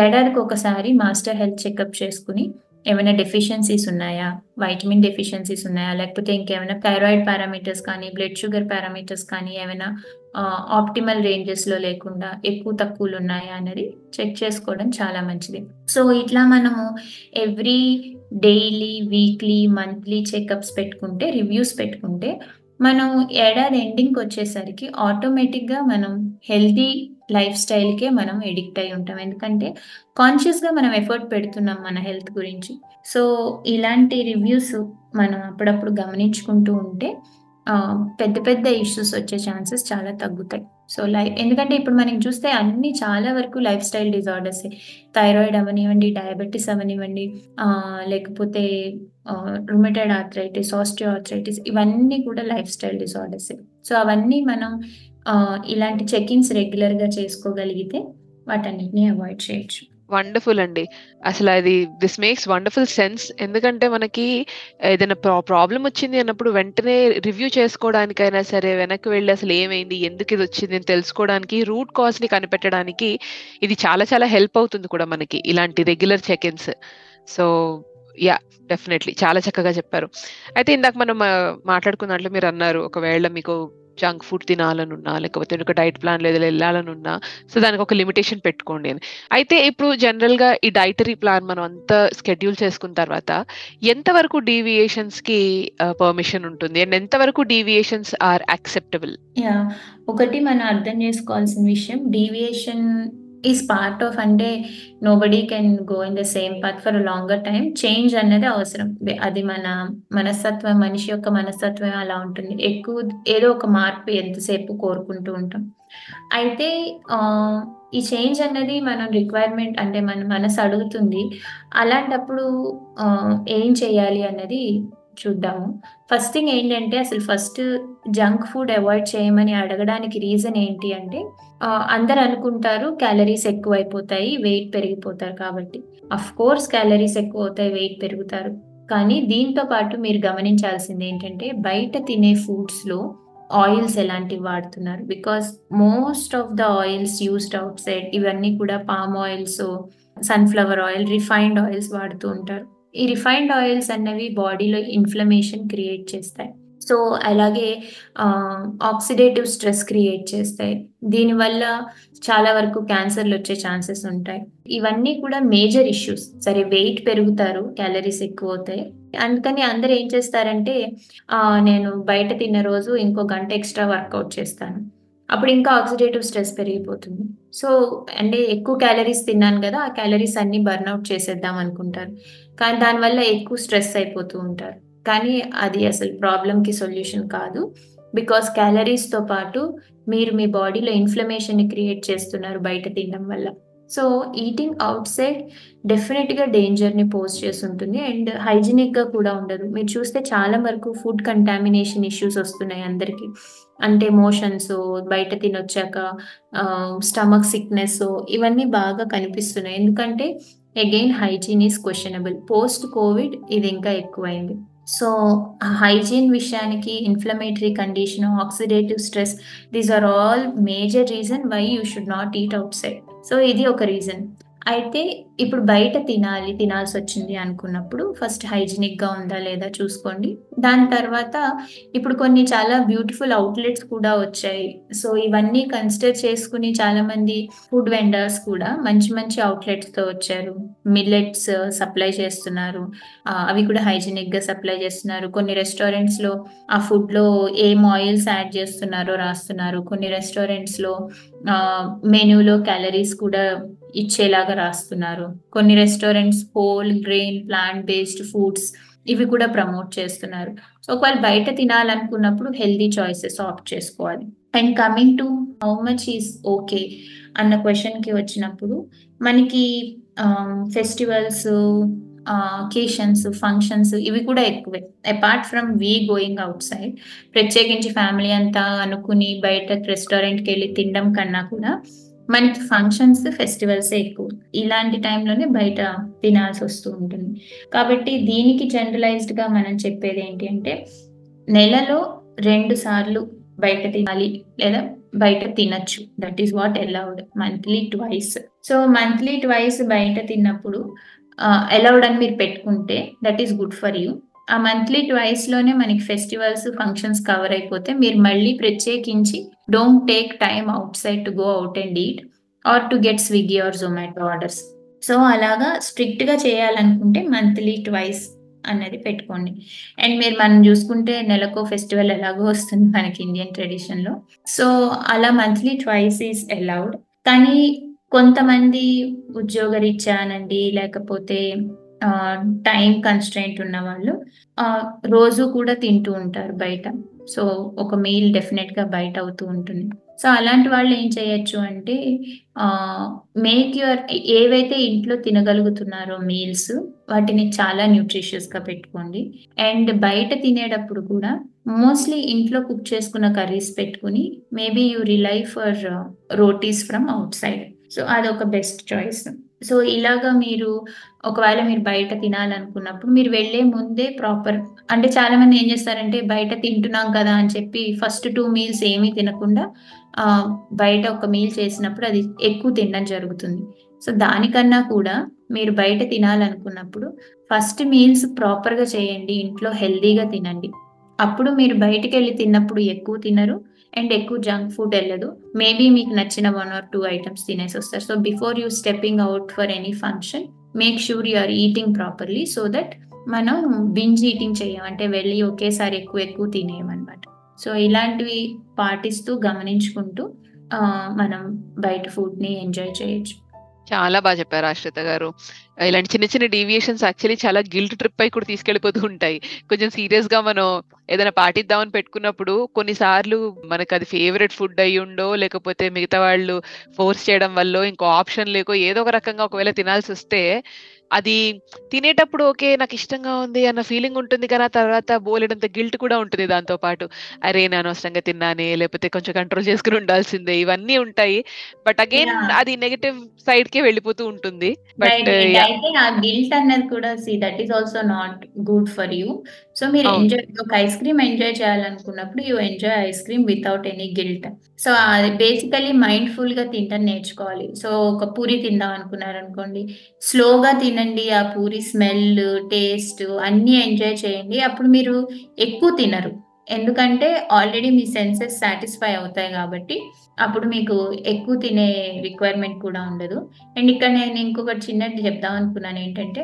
ఏడాదికి ఒకసారి మాస్టర్ హెల్త్ చెకప్ చేసుకుని ఏమైనా డెఫిషియన్సీస్ ఉన్నాయా? వైటమిన్ డెఫిషియన్సీస్ ఉన్నాయా? లేకపోతే ఇంకేమైనా థైరాయిడ్ పారామీటర్స్ కానీ బ్లడ్ షుగర్ పారామీటర్స్ కానీ ఏమైనా ఆప్టిమల్ రేంజెస్లో లేకుండా ఎక్కువ తక్కువలు ఉన్నాయా అనేది చెక్ చేసుకోవడం చాలా మంచిది. సో ఇట్లా మనము every daily weekly monthly checkups పెట్టుకుంటే రివ్యూస్ పెట్టుకుంటే మనం ఏడాది ఎండింగ్కి వచ్చేసరికి ఆటోమేటిక్గా మనం హెల్తీ లైఫ్ స్టైల్కే మనం ఎడిక్ట్ అయి ఉంటాం. ఎందుకంటే కాన్షియస్గా మనం ఎఫర్ట్ పెడుతున్నాం మన హెల్త్ గురించి. సో ఇలాంటి రివ్యూస్ మనం అప్పుడప్పుడు గమనించుకుంటూ ఉంటే పెద్ద పెద్ద ఇష్యూస్ వచ్చే ఛాన్సెస్ చాలా తగ్గుతాయి. సో లైఫ్ ఎందుకంటే ఇప్పుడు మనకి చూస్తే అన్ని చాలా వరకు లైఫ్ స్టైల్ డిజార్డర్స్ థైరాయిడ్ అవనివ్వండి డయాబెటీస్ అవనివ్వండి లేకపోతే రుమేటెడ్ ఆర్థరైటిస్ ఆస్టియో ఆర్థరైటిస్ ఇవన్నీ కూడా లైఫ్ స్టైల్ డిజార్డర్స్ సో అవన్నీ మనం ఇలాంటి చెకింగ్స్ రెగ్యులర్గా చేసుకోగలిగితే వాటన్నిటిని అవాయిడ్ చేయొచ్చు. వండర్ఫుల్ అండి. అసలు అది దిస్ మేక్స్ వండర్ఫుల్ సెన్స్ ఎందుకంటే మనకి ఏదైనా ప్రా ప్రాబ్లం వచ్చింది అన్నప్పుడు వెంటనే రివ్యూ చేసుకోవడానికైనా సరే వెనక్కి వెళ్ళి అసలు ఏమైంది ఎందుకు ఇది వచ్చింది అని తెలుసుకోవడానికి రూట్ కాజ్ని కనిపెట్టడానికి ఇది చాలా చాలా హెల్ప్ అవుతుంది కూడా మనకి ఇలాంటి regular check ins so yeah definitely చాలా చక్కగా చెప్పారు. అయితే ఇందాక మనం మాట్లాడుకున్నట్లు మీరు అన్నారు ఒకవేళ మీకు జంక్ ఫుడ్ తినాలనున్నా లేకపోతే ఒక డైట్ ప్లాన్ లేదా వెళ్ళాలనున్నా సో దానికి ఒక లిమిటేషన్ పెట్టుకోండి అని. అయితే ఇప్పుడు జనరల్గా ఈ డైటరీ ప్లాన్ మనం అంతా స్కెడ్యూల్ చేసుకున్న తర్వాత ఎంతవరకు డీవియేషన్స్కి పర్మిషన్ ఉంటుంది? అండ్ ఎంతవరకు డీవియేషన్స్ ఆర్ యాక్సెప్టబుల్ ఒకటి మనం అర్థం చేసుకోవాల్సిన విషయం డీవియేషన్ ఈస్ పార్ట్ ఆఫ్ అంటే nobody can go in the same path for longer time change అన్నది అవసరం. అది మన మనస్తత్వం మనిషి యొక్క మనస్తత్వం అలా ఉంటుంది. ఎక్కువ ఏదో ఒక మార్పు ఎంతసేపు కోరుకుంటూ ఉంటాం. అయితే ఈ చేంజ్ అనేది మనం రిక్వైర్మెంట్ అంటే మన మనసు అడుగుతుంది. అలాంటప్పుడు ఏం చేయాలి అన్నది చూద్దాము. ఫస్ట్ థింగ్ ఏంటంటే అసలు ఫస్ట్ జంక్ ఫుడ్ అవాయిడ్ చేయమని అడగడానికి రీజన్ ఏంటి అంటే అందరు అనుకుంటారు క్యాలరీస్ ఎక్కువ అయిపోతాయి వెయిట్ పెరిగిపోతారు కాబట్టి. అఫ్ కోర్స్ క్యాలరీస్ ఎక్కువ అవుతాయి వెయిట్ పెరుగుతారు. కానీ దీంతో పాటు మీరు గమనించాల్సింది ఏంటంటే బయట తినే ఫుడ్స్లో ఆయిల్స్ ఎలాంటివి వాడుతున్నారు? Because most of the oils used outside ఇవన్నీ కూడా palm oils sunflower oil refined oils వాడుతూ ఉంటారు. ఈ రిఫైన్డ్ ఆయిల్స్ అన్నవి బాడీలో ఇన్ఫ్లమేషన్ క్రియేట్ చేస్తాయి. సో అలాగే ఆక్సిడేటివ్ స్ట్రెస్ క్రియేట్ చేస్తాయి దీనివల్ల చాలా వరకు క్యాన్సర్లు వచ్చే ఛాన్సెస్ ఉంటాయి ఇవన్నీ కూడా మేజర్ ఇష్యూస్ సరే వెయిట్ పెరుగుతారు క్యాలరీస్ ఎక్కువ అవుతాయి అందుకని అందరు ఏం చేస్తారంటే నేను బయట తిన్న రోజు ఇంకో గంట ఎక్స్ట్రా వర్కౌట్ చేస్తాను అప్పుడు ఇంకా ఆక్సిడేటివ్ స్ట్రెస్ పెరిగిపోతుంది. సో, అంటే ఎక్కువ క్యాలరీస్ తిన్నాను కదా ఆ క్యాలరీస్ అన్ని బర్న్అవుట్ చేసేద్దాం అనుకుంటారు. కానీ దానివల్ల ఎక్కువ స్ట్రెస్ అయిపోతూ ఉంటారు. కానీ అది అసలు ప్రాబ్లంకి సొల్యూషన్ కాదు. బికాస్ క్యాలరీస్‌తో పాటు మీరు మీ బాడీలో ఇన్‌ఫ్లమేషన్‌ని క్రియేట్ చేస్తున్నారు బయట తినడం వల్ల. సో, ఈటింగ్ అవుట్సైడ్ డెఫినెట్గా డేంజర్‌ని పోజ్ చేసుంటుంది. అండ్ హైజీనిక్‌గా కూడా ఉండదు. మీరు చూస్తే చాలా వరకు ఫుడ్ కంటామినేషన్ ఇష్యూస్ వస్తున్నాయి అందరికీ అంటే మోషన్స్ బయట తినొచ్చాక స్టమక్ సిక్నెస్ ఇవన్నీ బాగా కనిపిస్తున్నాయి. ఎందుకంటే again hygiene is questionable post covid ఇది ఇంకా ఎక్కువైంది. సో, హైజీన్ విషయానికి inflammatory condition, oxidative stress these are all major reason why you should not eat outside. So, ఇది ఒక రీజన్. అయితే ఇప్పుడు బయట తినాలి, తినాల్సి వచ్చింది అనుకున్నప్పుడు ఫస్ట్ హైజీనిక్‌గా ఉందా లేదా చూసుకోండి. దాని తర్వాత ఇప్పుడు కొన్ని చాలా బ్యూటిఫుల్ అవుట్లెట్స్ కూడా వచ్చాయి. సో, ఇవన్నీ కన్సిడర్ చేసుకొని చాలామంది ఫుడ్ వెండర్స్ కూడా మంచి మంచి అవుట్లెట్స్తో వచ్చారు. మిల్లెట్స్ సప్లై చేస్తున్నారు. అవి కూడా హైజీనిక్‌గా సప్లై చేస్తున్నారు. కొన్ని రెస్టారెంట్స్లో ఆ ఫుడ్లో ఏం ఆయిల్స్ యాడ్ చేస్తున్నారో రాస్తున్నారు. కొన్ని రెస్టారెంట్స్లో మెనూలో క్యాలరీస్ కూడా ఇచ్చేలాగా రాస్తున్నారు. కొన్ని restaurants whole grain, plant based foods ఇవి కూడా ప్రమోట్ చేస్తున్నారు. సో, ఒకవేళ బయట తినాలనుకున్నప్పుడు హెల్దీ చాయిసెస్ ఆప్ట్ చేసుకోవాలి. And coming to how much is okay అన్న క్వెషన్‌కి వచ్చినప్పుడు మనకి ఫెస్టివల్స్ అకేషన్స్, ఫంక్షన్స్ ఇవి కూడా ఎక్కువే. Apart from we going outside ప్రత్యేకించి ఫ్యామిలీ అంతా అనుకుని బయట రెస్టారెంట్కి వెళ్ళి తినడం కన్నా కూడా మనకి ఫంక్షన్స్, ఫెస్టివల్సే ఎక్కువ. ఇలాంటి టైంలోనే బయట తినాల్సి వస్తూ ఉంటుంది. కాబట్టి దీనికి జనరలైజ్డ్‌గా మనం చెప్పేదేంటి అంటే నెలలో రెండు సార్లు బయట తినాలి లేదా బయట తినచ్చు that is what allowed. Monthly twice. So, monthly twice బయట తిన్నప్పుడు అలౌడ్ అని మీరు పెట్టుకుంటే that is good for you. ఆ మంత్లీ ట్వైస్‌లోనే మనకి ఫెస్టివల్స్, ఫంక్షన్స్ కవర్ అయిపోతే మీరు మళ్ళీ ప్రత్యేకించి don't take time side to go out and eat or to get Swiggy or Zomato orders. So, అలాగా స్ట్రిక్ట్‌గా చేయాలనుకుంటే మంత్లీ ట్వైస్ అన్నది పెట్టుకోండి. అండ్ మీరు మనం చూసుకుంటే నెలకో ఫెస్టివల్ ఎలాగో వస్తుంది మనకి ఇండియన్ ట్రెడిషన్‌లో. సో, అలా మంత్లీ ట్వైస్ ఈస్ అలౌడ్. కానీ కొంతమంది ఉద్యోగరీత్యా లేకపోతే టైం కన్స్ట్రెంట్ ఉన్న వాళ్ళు రోజు కూడా తింటూ ఉంటారు బయట. సో, ఒక మీల్ డెఫినెట్గా బయట అవుతూ ఉంటుంది. సో, అలాంటి వాళ్ళు ఏం చేయొచ్చు అంటే మేక్ యువర్ ఏవైతే ఇంట్లో తినగలుగుతున్నారో మీల్స్ వాటిని చాలా న్యూట్రిషియస్గా పెట్టుకోండి. అండ్ బయట తినేటప్పుడు కూడా మోస్ట్‌లీ ఇంట్లో కుక్ చేసుకున్న కర్రీస్ పెట్టుకొని maybe you rely for rotis from outside so, అదొక బెస్ట్ చాయిస్. సో, ఇలాగా మీరు ఒకవేళ మీరు బయట తినాలనుకున్నప్పుడు మీరు వెళ్ళే ముందే ప్రాపర్ అంటే చాలామంది ఏం చేస్తారంటే బయట తింటున్నాం కదా అని చెప్పి ఫస్ట్ టూ మీల్స్ ఏమీ తినకుండా బయట ఒక మీల్ చేసినప్పుడు అది ఎక్కువ తినడం జరుగుతుంది. సో, దానికన్నా కూడా మీరు బయట తినాలనుకున్నప్పుడు ఫస్ట్ మీల్స్ ప్రాపర్‌గా చేయండి. ఇంట్లో హెల్దీగా తినండి. అప్పుడు మీరు బయటకెళ్ళి తిన్నప్పుడు ఎక్కువ తినరు. అండ్ ఎక్కువ జంక్ ఫుడ్ వెళ్ళదు మేబీ మీకు నచ్చిన వన్ ఆర్ టూ ఐటమ్స్ తినేసి వస్తారు so, before you stepping out for any function make sure you are eating properly so that మనం బింజ్ ఈటింగ్ చేయం అంటే వెళ్ళి ఒకేసారి ఎక్కువ ఎక్కువ తినేయమనమాట. సో, ఇలాంటివి పాటిస్తూ గమనించుకుంటూ మనం బయట ఫుడ్‌ని ఎంజాయ్ చేయొచ్చు. చాలా బాగా చెప్పారు ఆశ్రిత గారు. ఇలాంటి చిన్న చిన్న డీవియేషన్స్ యాక్చువల్లీ చాలా గిల్ట్ ట్రిప్ అయి కూడా తీసుకెళ్ళిపోతూ ఉంటాయి. కొంచెం సీరియస్‌గా మనం ఏదైనా పాటిద్దామని పెట్టుకున్నప్పుడు కొన్నిసార్లు మనకది ఫేవరెట్ ఫుడ్ అయ్యుండో, లేకపోతే మిగతా వాళ్ళు ఫోర్స్ చేయడం వల్ల ఇంకో ఆప్షన్ లేకో ఏదో ఒక రకంగా ఒకవేళ తినాల్సి వస్తే అది తినేటప్పుడు ఓకే. నాకిష్టంగా ఉంది అన్న ఫీలింగ్ ఉంటుంది కానీ, ఆ తర్వాత బోలెడంత గిల్ట్ కూడా ఉంటుంది దాంతో పాటు. అరే! నేను అనవసరంగా తిన్నానే, లేకపోతే కొంచెం కంట్రోల్ చేసుకొని ఉండాల్సిందే ఇవన్నీ ఉంటాయి. But again! అది నెగెటివ్ సైడ్‌కే వెళ్ళిపోతూ ఉంటుంది. బట్ గిల్ట్ అన్నది కూడా see that is also not good for you. So, మీరు అవును. ఎంజాయ్ ఒక ఐస్ క్రీమ్ ఎంజాయ్ చేయాలనుకున్నప్పుడు you enjoy ice cream without any guilt. So, అది బేసికల్లీ మైండ్‌ఫుల్‌గా తినడం నేర్చుకోవాలి. సో, ఒక పూరి తిందాం అనుకున్నారనుకోండి, స్లోగా తినండి. ఆ పూరి స్మెల్, టేస్ట్ అన్నీ ఎంజాయ్ చేయండి. అప్పుడు మీరు ఎక్కువ తినరు. ఎందుకంటే ఆల్రెడీ మీ సెన్సెస్ సాటిస్ఫై అవుతాయి కాబట్టి, అప్పుడు మీకు ఎక్కువ తినే రిక్వైర్మెంట్ కూడా ఉండదు. అండ్ ఇక్కడ నేను ఇంకొకటి చిన్నది చెప్దాం అనుకున్నాను ఏంటంటే,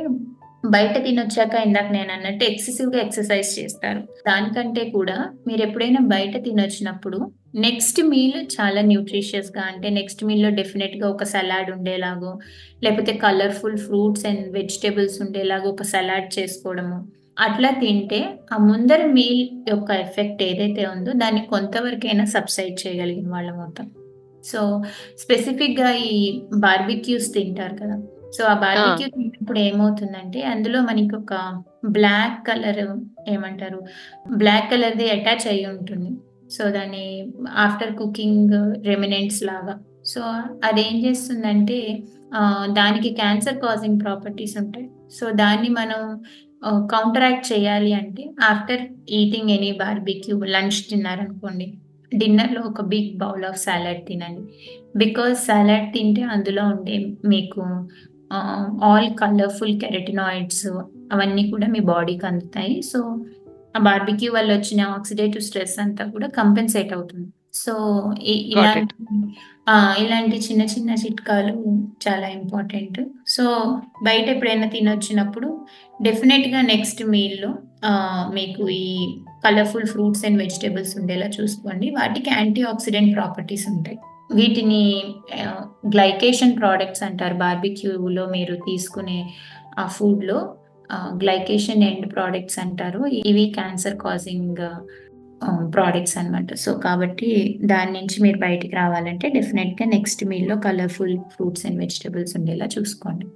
బయట తినొచ్చాక ఇందాక నేను అన్నట్టు ఎక్సెసివ్గా ఎక్సర్సైజ్ చేస్తారు. దానికంటే కూడా మీరు ఎప్పుడైనా బయట తినొచ్చినప్పుడు నెక్స్ట్ మీల్ చాలా న్యూట్రిషియస్గా అంటే నెక్స్ట్ మీల్లో డెఫినెట్గా ఒక సలాడ్ ఉండేలాగో లేకపోతే కలర్ఫుల్ ఫ్రూట్స్ అండ్ వెజిటేబుల్స్ ఉండేలాగా ఒక సలాడ్ చేసుకోవడము. అట్లా తింటే ఆ ముందర మీల్ యొక్క ఎఫెక్ట్ ఏదైతే ఉందో దాన్ని కొంతవరకైనా సబ్సైడ్ చేయగలిగిన వాళ్ళ మొత్తం సో స్పెసిఫిక్గా ఈ బార్బిక్యూస్ తింటారు కదా. సో ఆ బార్బిక్యూ తిన్నప్పుడు ఏమవుతుందంటే అందులో మనకి ఒక బ్లాక్ కలర్ ఏమంటారు? బ్లాక్ కలర్ ది అటాచ్ అయి ఉంటుంది. సో దాన్ని ఆఫ్టర్ కుకింగ్ రెమినెంట్స్ లాగా. సో అదేం చేస్తుందంటే దానికి క్యాన్సర్ కాజింగ్ ప్రాపర్టీస్ ఉంటాయి. సో దాన్ని మనం కౌంటరాక్ట్ చేయాలి అంటే after eating any barbecue lunch తిన్నారనుకోండి డిన్నర్లో ఒక బిగ్ బౌల్ ఆఫ్ సాలడ్ తినండి. బికాస్ సాలడ్ తింటే అందులో ఉండే మీకు ఆల్ కలర్ఫుల్ కెరటినాయిడ్స్ అవన్నీ కూడా మీ బాడీకి అందుతాయి. సో ఆ బార్బిక్యూ వల్ల వచ్చిన ఆక్సిడేటివ్ స్ట్రెస్ అంతా కూడా కంపెన్సేట్ అవుతుంది. సో. ఇలాంటి ఇలాంటి చిన్న చిన్న చిట్కాలు చాలా ఇంపార్టెంట్ సో బయట ఎప్పుడైనా తినొచ్చినప్పుడు డెఫినెట్గా నెక్స్ట్ మీల్లో మీకు ఈ కలర్ఫుల్ ఫ్రూట్స్ అండ్ వెజిటేబుల్స్ ఉండేలా చూసుకోండి. వాటికి యాంటీ ఆక్సిడెంట్ ప్రాపర్టీస్ ఉంటాయి. వీటిని గ్లైకేషన్ ప్రోడక్ట్స్ అంటారు. బార్బిక్యూలో మీరు తీసుకునే ఆ ఫుడ్లో గ్లైకేషన్ ఎండ్ ప్రోడక్ట్స్ అంటారు. ఇవి క్యాన్సర్ కాజింగ్ ప్రోడక్ట్స్ అనమాట సో కాబట్టి దాని నుంచి మీరు బయటికి రావాలంటే డెఫినెట్గా నెక్స్ట్ మీల్లో కలర్ఫుల్ ఫ్రూట్స్ అండ్ వెజిటబుల్స్ ఉండేలా చూసుకోండి.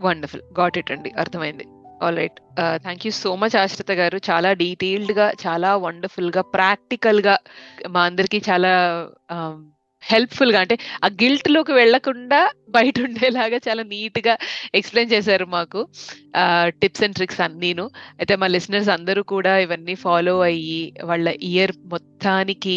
వండర్ఫుల్. గాట్ ఇట్ అండి. అర్థమైంది. All right. Thank you so much Ashrita garu. చాలా డీటెయిల్డ్గా చాలా వండర్ఫుల్గా ప్రాక్టికల్గా మా అందరికి చాలా హెల్ప్ఫుల్గా అంటే ఆ గిల్ట్లోకి వెళ్ళకుండా బయట ఉండేలాగా చాలా నీట్గా ఎక్స్ప్లెయిన్ చేశారు మాకు. టిప్స్ అండ్ ట్రిక్స్ అన్నీను. అయితే మా లిసనర్స్ అందరూ కూడా ఇవన్నీ ఫాలో అయ్యి వాళ్ళ ఇయర్ మొత్తానికి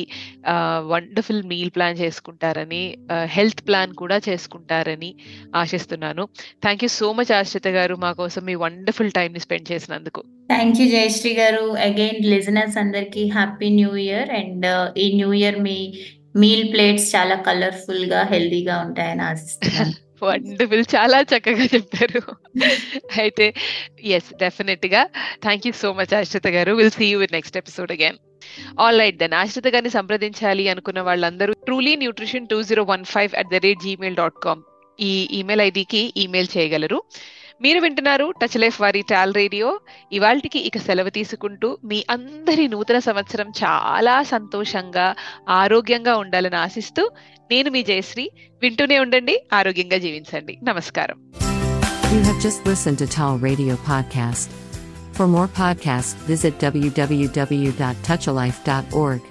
వండర్ఫుల్ మీల్ ప్లాన్ చేసుకుంటారని హెల్త్ ప్లాన్ కూడా చేసుకుంటారని ఆశిస్తున్నాను. థ్యాంక్ యూ సో మచ్ ఆశ్రిత గారు మా కోసం మీ వండర్ఫుల్ టైం ని స్పెండ్ చేసినందుకు. Thank you Jayashree garu. Again listeners అందరికి హ్యాపీ న్యూ ఇయర్ అండ్ ఈ న్యూ ఇయర్ మీ మీల్ ప్లేట్స్ చాలా కలర్ఫుల్గా హెల్దీగా ఉంటాయని ఆశిస్తున్నాను వండర్ఫుల్ చాలా చక్కగా చెప్పారు. అయితే ఎస్ డెఫినెట్గా. Thank you so much Ashrita garu. Will see you next episode again all right then Ashrita గారిని సంప్రదించాలి అనుకున్న వాళ్ళందరూ truly nutrition two zero one five at the rate Gmail dot com ఈ ఈమెయిల్ ఐడికి ఈమెయిల్ చేయగలరు. మీరు వింటున్నారు టచ్ లైఫ్ వారి టాల్ రేడియో ఇవాళకి ఇక సెలవు తీసుకుంటూ మీ అందరి నూతన సంవత్సరం చాలా సంతోషంగా ఆరోగ్యంగా ఉండాలని ఆశిస్తూ నేను మీ జయశ్రీ వింటూనే ఉండండి ఆరోగ్యంగా జీవించండి నమస్కారం You have just listened to Tall Radio Podcast. For more podcasts, visit www.touchalife.org.